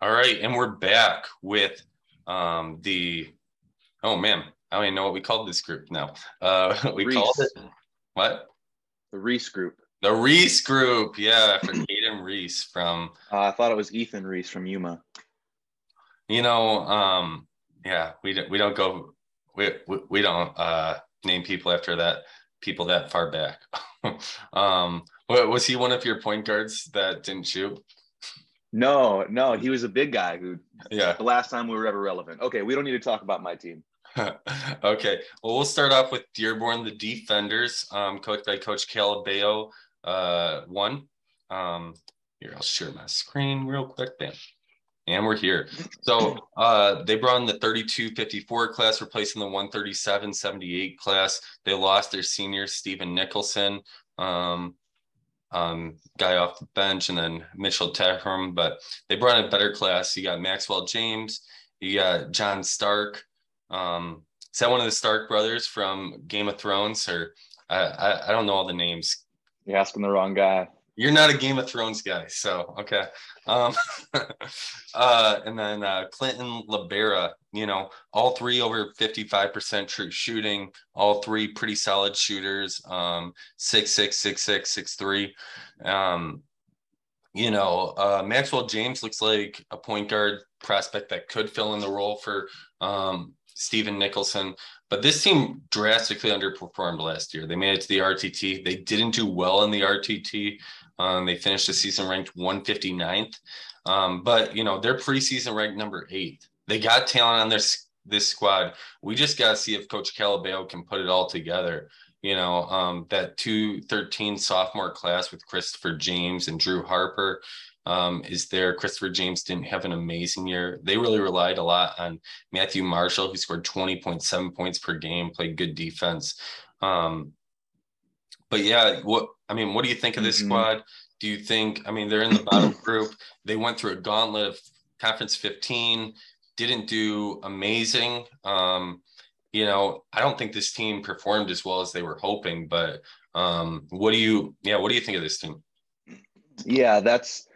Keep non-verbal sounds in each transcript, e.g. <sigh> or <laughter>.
All right, and we're back with um, the. Oh man, I don't even know what we called this group now. Uh, <laughs> we Reese. called it what? The Reese group. The Reese group. Yeah, for Caden Reese from. Uh, I thought it was Ethan Reese from Yuma. You know, um, yeah, we don't we don't go we we, we don't uh, name people after that people that far back. <laughs> um, was he one of your point guards that didn't shoot? No, no, he was a big guy who Yeah. the last time we were ever relevant. Okay, we don't need to talk about my team. <laughs> okay. Well, we'll start off with Dearborn, the defenders, um, coached by Coach Calabeo. Uh, one. Um, here, I'll share my screen real quick. Bam. And we're here. So uh, they brought in the 3254 class, replacing the 13778 class. They lost their senior, Stephen Nicholson, um, um, guy off the bench, and then Mitchell Tehram. But they brought in a better class. You got Maxwell James, you got John Stark. Um, is that one of the Stark brothers from Game of Thrones? Or I, I, I don't know all the names. You're asking the wrong guy. You're not a Game of Thrones guy, so okay. Um, <laughs> uh, and then uh, Clinton Libera, you know, all three over 55% true shooting, all three pretty solid shooters, um, six, six, six, six, six, three. Um, you know, uh, Maxwell James looks like a point guard prospect that could fill in the role for um, Stephen Nicholson. But this team drastically underperformed last year. They made it to the RTT. They didn't do well in the RTT. Um, they finished the season ranked 159th. Um, but you know, they're preseason ranked number eight. They got talent on this this squad. We just got to see if Coach Calabeo can put it all together. You know, um, that 213 sophomore class with Christopher James and Drew Harper um, is there. Christopher James didn't have an amazing year. They really relied a lot on Matthew Marshall, who scored 20.7 points per game, played good defense. Um, but yeah, what I mean, what do you think of this Mhm. squad? Do you think? I mean, they're in the bottom group. They went through a gauntlet of conference 15, didn't do amazing. Um, you know, I don't think this team performed as well as they were hoping. But um, what do you? Yeah, what do you think of this team? Yeah, that's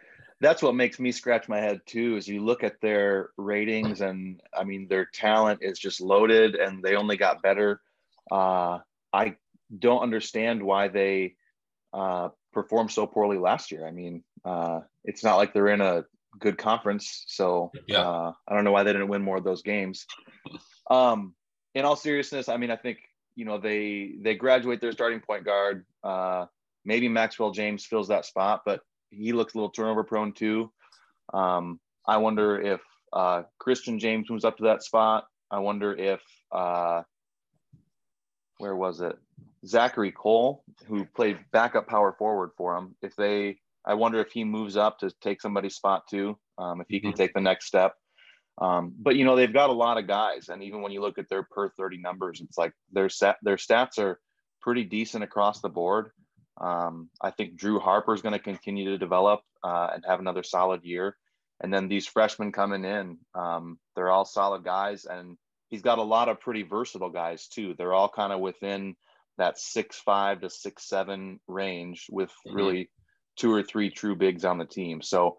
that's what makes me scratch my head too. Is you look at their ratings, and I mean their talent is just loaded, and they only got better. Uh, I don't understand why they uh, performed so poorly last year. I mean, uh, it's not like they're in a good conference, so Yeah. uh, I don't know why they didn't win more of those games. Um, in all seriousness, I mean, I think you know they they graduate their starting point guard. Uh, maybe Maxwell James fills that spot, but he looks a little turnover prone too. Um, I wonder if uh, Christian James moves up to that spot. I wonder if uh, where was it? Zachary Cole, who played backup power forward for him, if they, I wonder if he moves up to take somebody's spot too, um, if he can Mhm. take the next step. Um, but you know they've got a lot of guys, and even when you look at their per thirty numbers, it's like their set their stats are pretty decent across the board. Um, I think Drew Harper is going to continue to develop uh, and have another solid year. And then these freshmen coming in, um, they're all solid guys, and he's got a lot of pretty versatile guys too. They're all kind of within that six five to six seven range, with Mhm. really two or three true bigs on the team. So,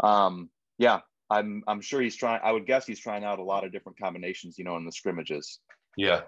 um, yeah, I'm I'm sure he's trying. I would guess he's trying out a lot of different combinations, you know, in the scrimmages. Yeah.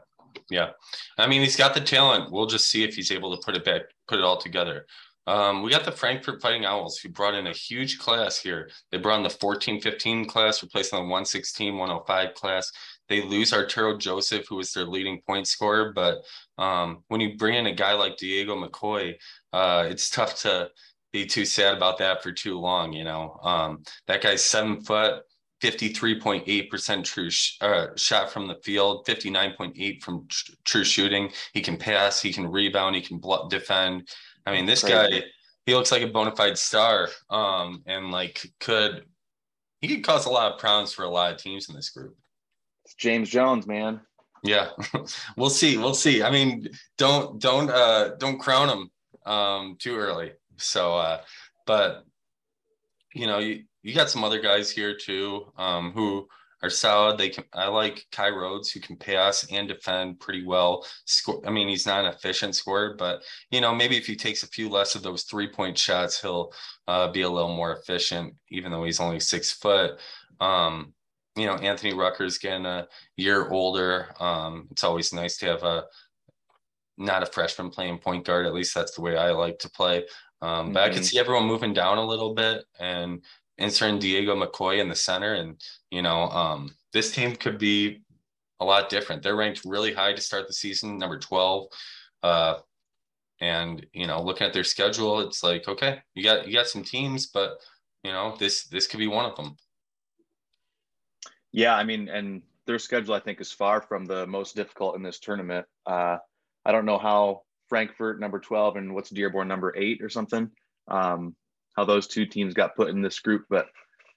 Yeah. I mean, he's got the talent. We'll just see if he's able to put it back, put it all together. Um, we got the Frankfurt Fighting Owls who brought in a huge class here. They brought in the 14 15 class, replacing the 116 105 class. They lose Arturo Joseph, who was their leading point scorer. But um, when you bring in a guy like Diego McCoy, uh, it's tough to be too sad about that for too long. You know, um, that guy's seven foot, 53.8% true sh- uh, shot from the field, 59.8 from tr- true shooting. He can pass, he can rebound, he can bl- defend. I mean, this Crazy. guy, he looks like a bona fide star. Um, and like could he could cause a lot of problems for a lot of teams in this group. It's James Jones, man. Yeah, <laughs> we'll see. We'll see. I mean, don't don't uh don't crown him um too early. So uh but you know, you you got some other guys here too um who are solid. They can. I like Kai Rhodes, who can pass and defend pretty well. Score. I mean, he's not an efficient scorer, but you know, maybe if he takes a few less of those three point shots, he'll uh, be a little more efficient, even though he's only six foot. Um, you know, Anthony Rucker's getting a year older. Um, it's always nice to have a not a freshman playing point guard. At least that's the way I like to play. Um, mm-hmm. But I could mm-hmm. see everyone moving down a little bit and inserting Diego McCoy in the center. And, you know, um, this team could be a lot different. They're ranked really high to start the season, number 12. Uh, and, you know, looking at their schedule, it's like, okay, you got, you got some teams, but, you know, this, this could be one of them. Yeah. I mean, and their schedule, I think, is far from the most difficult in this tournament. Uh, I don't know how Frankfurt number 12 and what's Dearborn number eight or something. Um, how those two teams got put in this group, but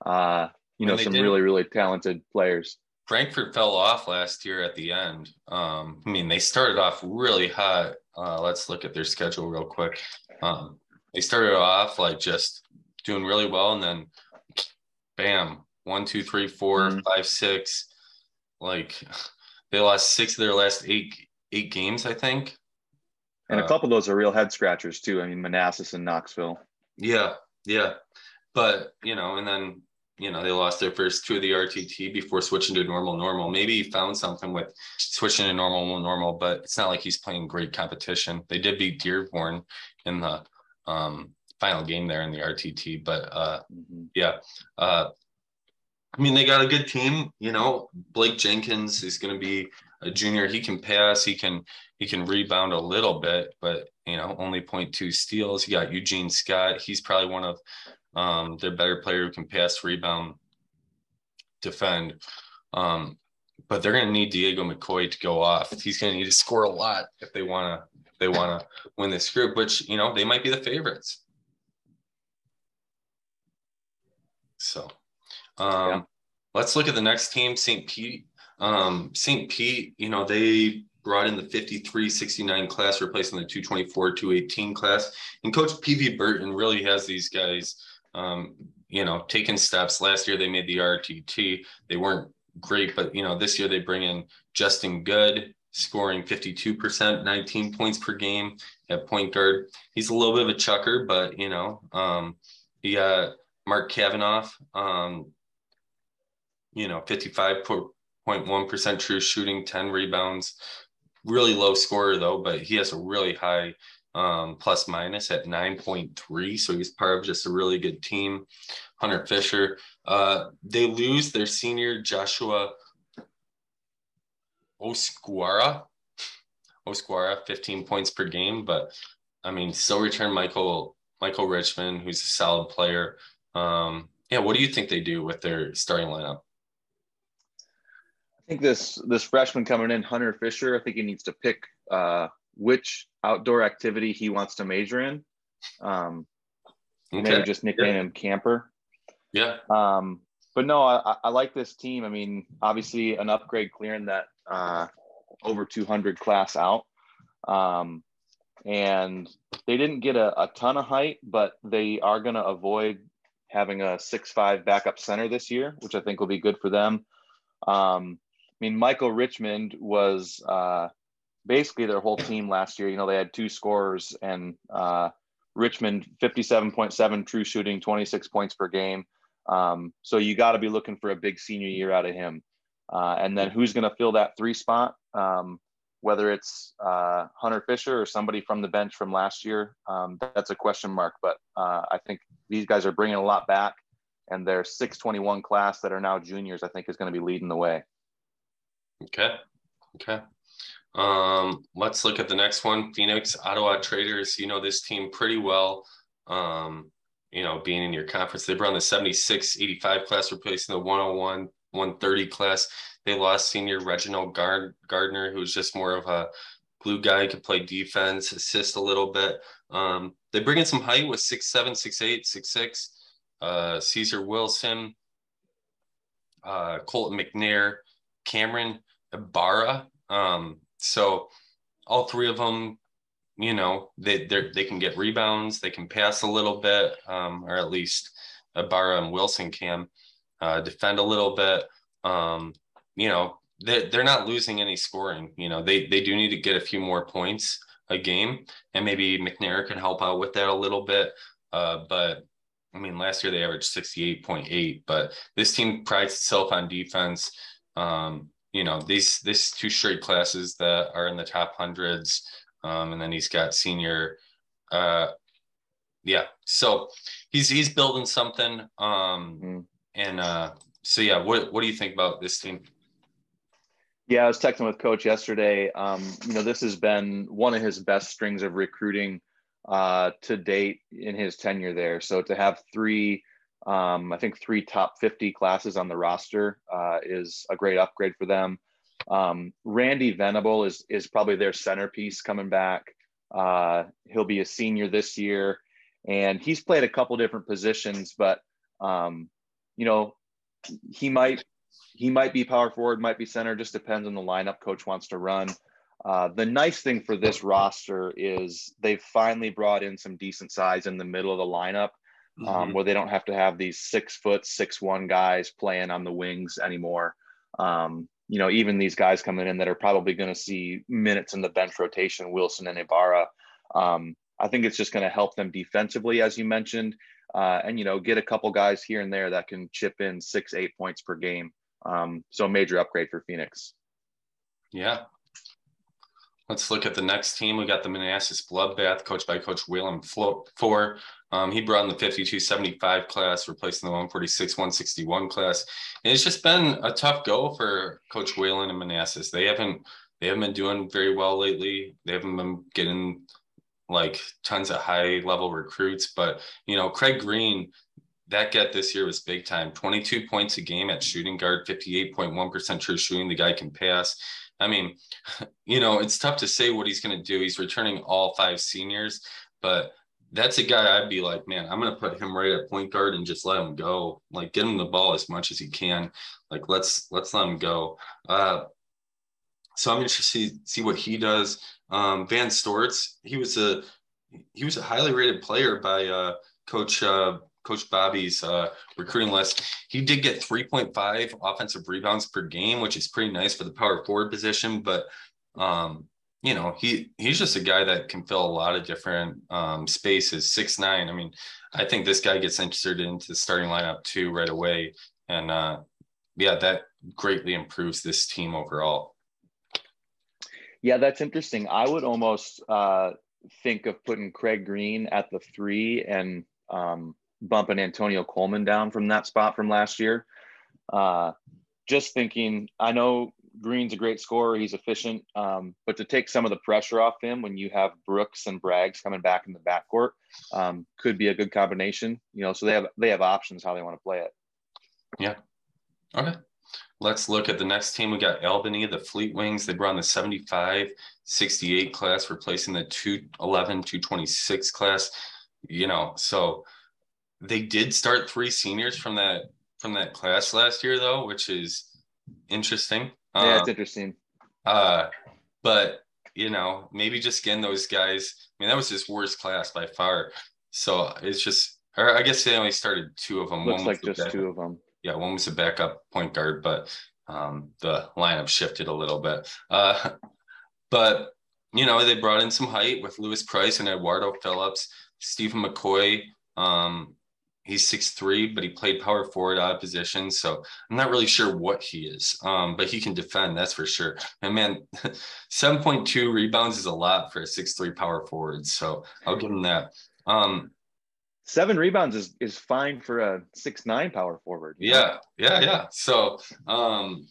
uh, you know, some really, really talented players. Frankfurt fell off last year at the end. Um, I mean, they started off really hot. Uh, let's look at their schedule real quick. Um, they started off like just doing really well, and then bam, one, two, three, four, mm-hmm. five, six. Like they lost six of their last eight eight games, I think. And a uh, couple of those are real head scratchers too. I mean, Manassas and Knoxville. Yeah, yeah, but you know, and then you know they lost their first two of the RTT before switching to normal normal. Maybe he found something with switching to normal normal, but it's not like he's playing great competition. They did beat Dearborn in the um, final game there in the RTT, but uh, mm-hmm. yeah. Uh, I mean, they got a good team. You know, Blake Jenkins is going to be a junior. He can pass. He can he can rebound a little bit, but you know only 0.2 steals. You got Eugene Scott. He's probably one of um, their better player who can pass, rebound, defend. Um, but they're going to need Diego McCoy to go off. He's going to need to score a lot if they want to they want to win this group, which you know they might be the favorites. So, um, yeah. let's look at the next team, St. Pete. Um, St. Pete, you know, they brought in the 53 69 class, replacing the 224 218 class. And Coach PV Burton really has these guys, um, you know, taking steps. Last year they made the RTT. They weren't great, but, you know, this year they bring in Justin Good, scoring 52%, 19 points per game at point guard. He's a little bit of a chucker, but, you know, um, he got Mark Kavanaugh, um, you know, 55.1% true shooting, 10 rebounds. Really low scorer though, but he has a really high um, plus minus at 9.3. So he's part of just a really good team. Hunter Fisher. Uh, they lose their senior Joshua Osquara. Osquara, 15 points per game, but I mean, still return Michael Michael Richmond, who's a solid player. Um, yeah, what do you think they do with their starting lineup? I think this this freshman coming in, Hunter Fisher. I think he needs to pick uh, which outdoor activity he wants to major in. Um, okay. Maybe just nickname yeah. him Camper. Yeah. Um, but no, I, I like this team. I mean, obviously an upgrade clearing that uh, over 200 class out. Um, and they didn't get a, a ton of height, but they are going to avoid having a six five backup center this year, which I think will be good for them. Um, mean, Michael Richmond was uh, basically their whole team last year. You know, they had two scorers and uh, Richmond 57.7 true shooting, 26 points per game. Um, so you got to be looking for a big senior year out of him. Uh, and then who's going to fill that three spot? Um, whether it's uh, Hunter Fisher or somebody from the bench from last year, um, that's a question mark. But uh, I think these guys are bringing a lot back, and their 621 class that are now juniors, I think, is going to be leading the way. Okay. Okay. Um, let's look at the next one. Phoenix Ottawa Traders. You know this team pretty well. Um, you know, being in your conference, they were on the 76 85 class, replacing the 101 130 class. They lost senior Reginald Gard- Gardner, who's just more of a glue guy, could play defense, assist a little bit. Um, they bring in some height with six seven, six eight, six six. Uh, Caesar Wilson, uh, Colton McNair, Cameron Ibarra. Um, so all three of them, you know, they they can get rebounds, they can pass a little bit, um, or at least Ibarra and Wilson can uh, defend a little bit. um, you know, they they're not losing any scoring. You know, they they do need to get a few more points a game, and maybe McNair can help out with that a little bit. Uh, but I mean, last year they averaged 68.8, but this team prides itself on defense. Um, you know, these this two straight classes that are in the top hundreds. Um, and then he's got senior uh yeah, so he's he's building something. Um mm-hmm. and uh so yeah, what what do you think about this team? Yeah, I was texting with coach yesterday. Um, you know, this has been one of his best strings of recruiting uh, to date in his tenure there. So to have three, um, I think three top 50 classes on the roster uh, is a great upgrade for them. Um, Randy Venable is is probably their centerpiece coming back. Uh, he'll be a senior this year, and he's played a couple different positions, but um, you know, he might he might be power forward, might be center, just depends on the lineup coach wants to run. Uh, the nice thing for this roster is they've finally brought in some decent size in the middle of the lineup um, mm-hmm. where they don't have to have these six foot, six one guys playing on the wings anymore. Um, you know, even these guys coming in that are probably going to see minutes in the bench rotation, Wilson and Ibarra. Um, I think it's just going to help them defensively, as you mentioned, uh, and you know, get a couple guys here and there that can chip in six, eight points per game. Um, so a major upgrade for Phoenix. Yeah. Let's look at the next team. We got the Manassas Bloodbath, coached by Coach Whalen Four. Um, he brought in the 52-75 class, replacing the 146-161 class. And it's just been a tough go for Coach Whalen and Manassas. They haven't they haven't been doing very well lately. They haven't been getting like tons of high level recruits. But you know, Craig Green, that get this year was big time 22 points a game at shooting guard 58.1% true shooting the guy can pass i mean <laughs> you know it's tough to say what he's going to do. He's returning all five seniors but that's a guy i'd be like man i'm going to put him right at point guard and just let him go. Like get him the ball as much as he can. Like let's let's let him go. Uh so i'm interested to see, see what he does. Um van storts he was a he was a highly rated player by uh coach uh Coach Bobby's uh, recruiting list, he did get 3.5 offensive rebounds per game, which is pretty nice for the power forward position. But um, you know, he he's just a guy that can fill a lot of different um, spaces. Six nine. I mean, I think this guy gets inserted into the starting lineup too right away, and uh, yeah, that greatly improves this team overall. Yeah, that's interesting. I would almost uh, think of putting Craig Green at the three and um, bumping Antonio Coleman down from that spot from last year. Uh, just thinking, I know Green's a great scorer, he's efficient, um, but to take some of the pressure off him when you have Brooks and Braggs coming back in the backcourt um, could be a good combination. You know, so they have they have options how they want to play it. Yeah. Okay. Let's look at the next team. We got Albany, the Fleet Wings. They brought in the 75 68 class, replacing the 211 226 class. You know, so they did start three seniors from that from that class last year though, which is interesting. Yeah, it's um, interesting. Uh, but you know, maybe just getting those guys. I mean, that was his worst class by far. So it's just, or I guess they only started two of them. Looks one like just two of them. Yeah, one was a backup point guard, but um, the lineup shifted a little bit. Uh, <laughs> but you know, they brought in some height with Lewis Price and Eduardo Phillips, Stephen McCoy. Um, he's six three, but he played power forward out of position. So I'm not really sure what he is. Um, but he can defend, that's for sure. And man, <laughs> 7.2 rebounds is a lot for a six three power forward. So I'll give him that. Um, seven rebounds is is fine for a six nine power forward. Yeah, yeah, yeah. So um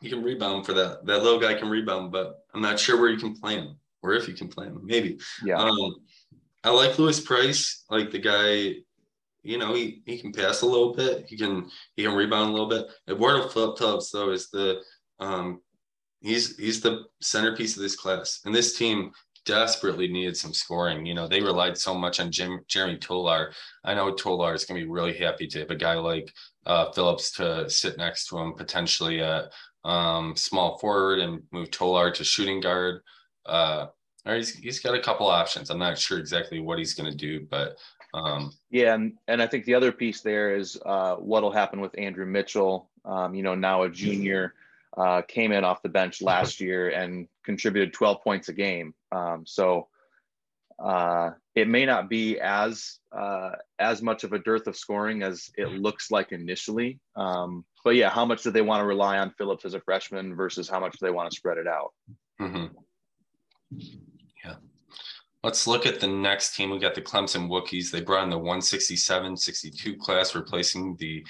you can rebound for that. That little guy can rebound, but I'm not sure where you can play him or if you can play him. Maybe. Yeah. Um, I like Lewis Price, like the guy you know, he, he can pass a little bit. He can he can rebound a little bit. Eduardo Phillips though is the um he's he's the centerpiece of this class. And this team desperately needed some scoring. You know, they relied so much on Jim, Jeremy Tolar. I know Tolar is going to be really happy to have a guy like uh, Phillips to sit next to him, potentially at um, small forward and move Tolar to shooting guard. Uh, or he's, he's got a couple options. I'm not sure exactly what he's going to do, but Um, yeah, and, and I think the other piece there is uh, what'll happen with Andrew Mitchell. Um, you know, now a junior, uh, came in off the bench last year and contributed 12 points a game. Um, so uh, it may not be as uh, as much of a dearth of scoring as it looks like initially. Um, but yeah, how much do they want to rely on Phillips as a freshman versus how much do they want to spread it out? Mm-hmm. Let's look at the next team. We got the Clemson Wookiees. They brought in the 167 62 class, replacing the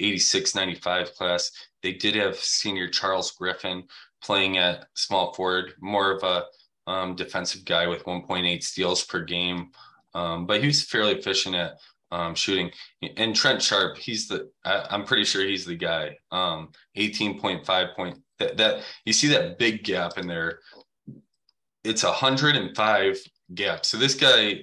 86 95 class. They did have senior Charles Griffin playing at small forward, more of a um, defensive guy with 1.8 steals per game. Um, but he was fairly efficient at um, shooting. And Trent Sharp, he's the, I, am pretty sure he's the guy. Um, 18.5 point. That, that you see that big gap in there. It's a 105 gap. So this guy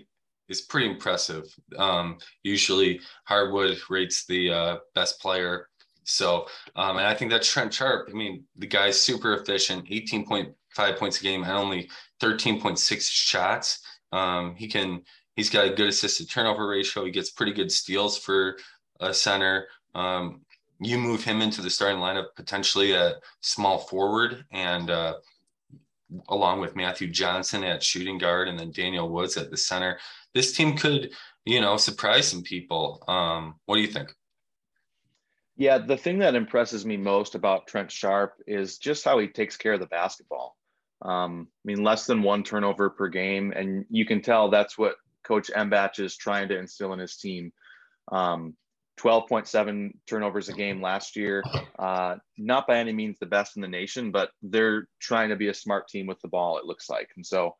is pretty impressive. Um, usually Hardwood rates the uh, best player. So, um, and I think that's Trent Sharp. I mean, the guy's super efficient, 18.5 points a game and only 13.6 shots. Um, he can, he's got a good assist to turnover ratio. He gets pretty good steals for a center. Um, you move him into the starting lineup potentially a small forward and uh, along with Matthew Johnson at shooting guard and then Daniel Woods at the center. This team could, you know, surprise some people. Um, what do you think? Yeah, the thing that impresses me most about Trent Sharp is just how he takes care of the basketball. Um, I mean, less than one turnover per game, and you can tell that's what Coach Mbach is trying to instill in his team. Um, 12.7 turnovers a game last year. Uh, not by any means the best in the nation, but they're trying to be a smart team with the ball, it looks like. And so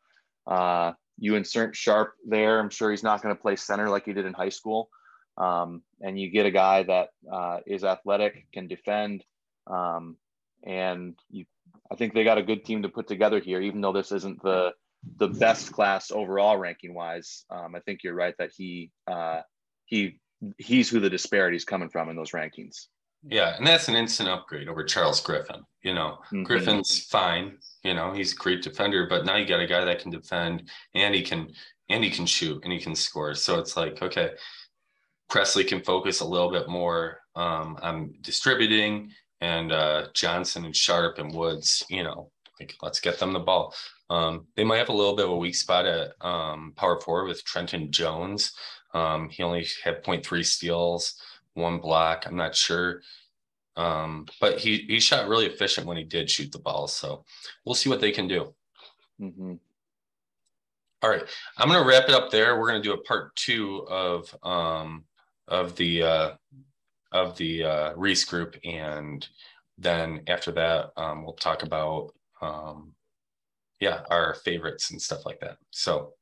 uh, you insert Sharp there. I'm sure he's not going to play center like he did in high school. Um, and you get a guy that uh, is athletic, can defend, um, and you I think they got a good team to put together here, even though this isn't the the best class overall ranking wise. Um, I think you're right that he uh, he he's who the disparity is coming from in those rankings. Yeah, and that's an instant upgrade over Charles Griffin. You know, mm-hmm. Griffin's fine. You know, he's a great defender, but now you got a guy that can defend and he can and he can shoot and he can score. So it's like, okay, Presley can focus a little bit more um, on distributing and uh, Johnson and Sharp and Woods, you know, like let's get them the ball. Um, they might have a little bit of a weak spot at um, power forward with Trenton Jones. Um, he only had 0.3 steals, one block. I'm not sure. Um, but he, he shot really efficient when he did shoot the ball. So we'll see what they can do. Mm-hmm. All right. I'm going to wrap it up there. We're going to do a part two of, um, of the, uh, of the uh, Reese group. And then after that, um, we'll talk about, um, yeah, our favorites and stuff like that. So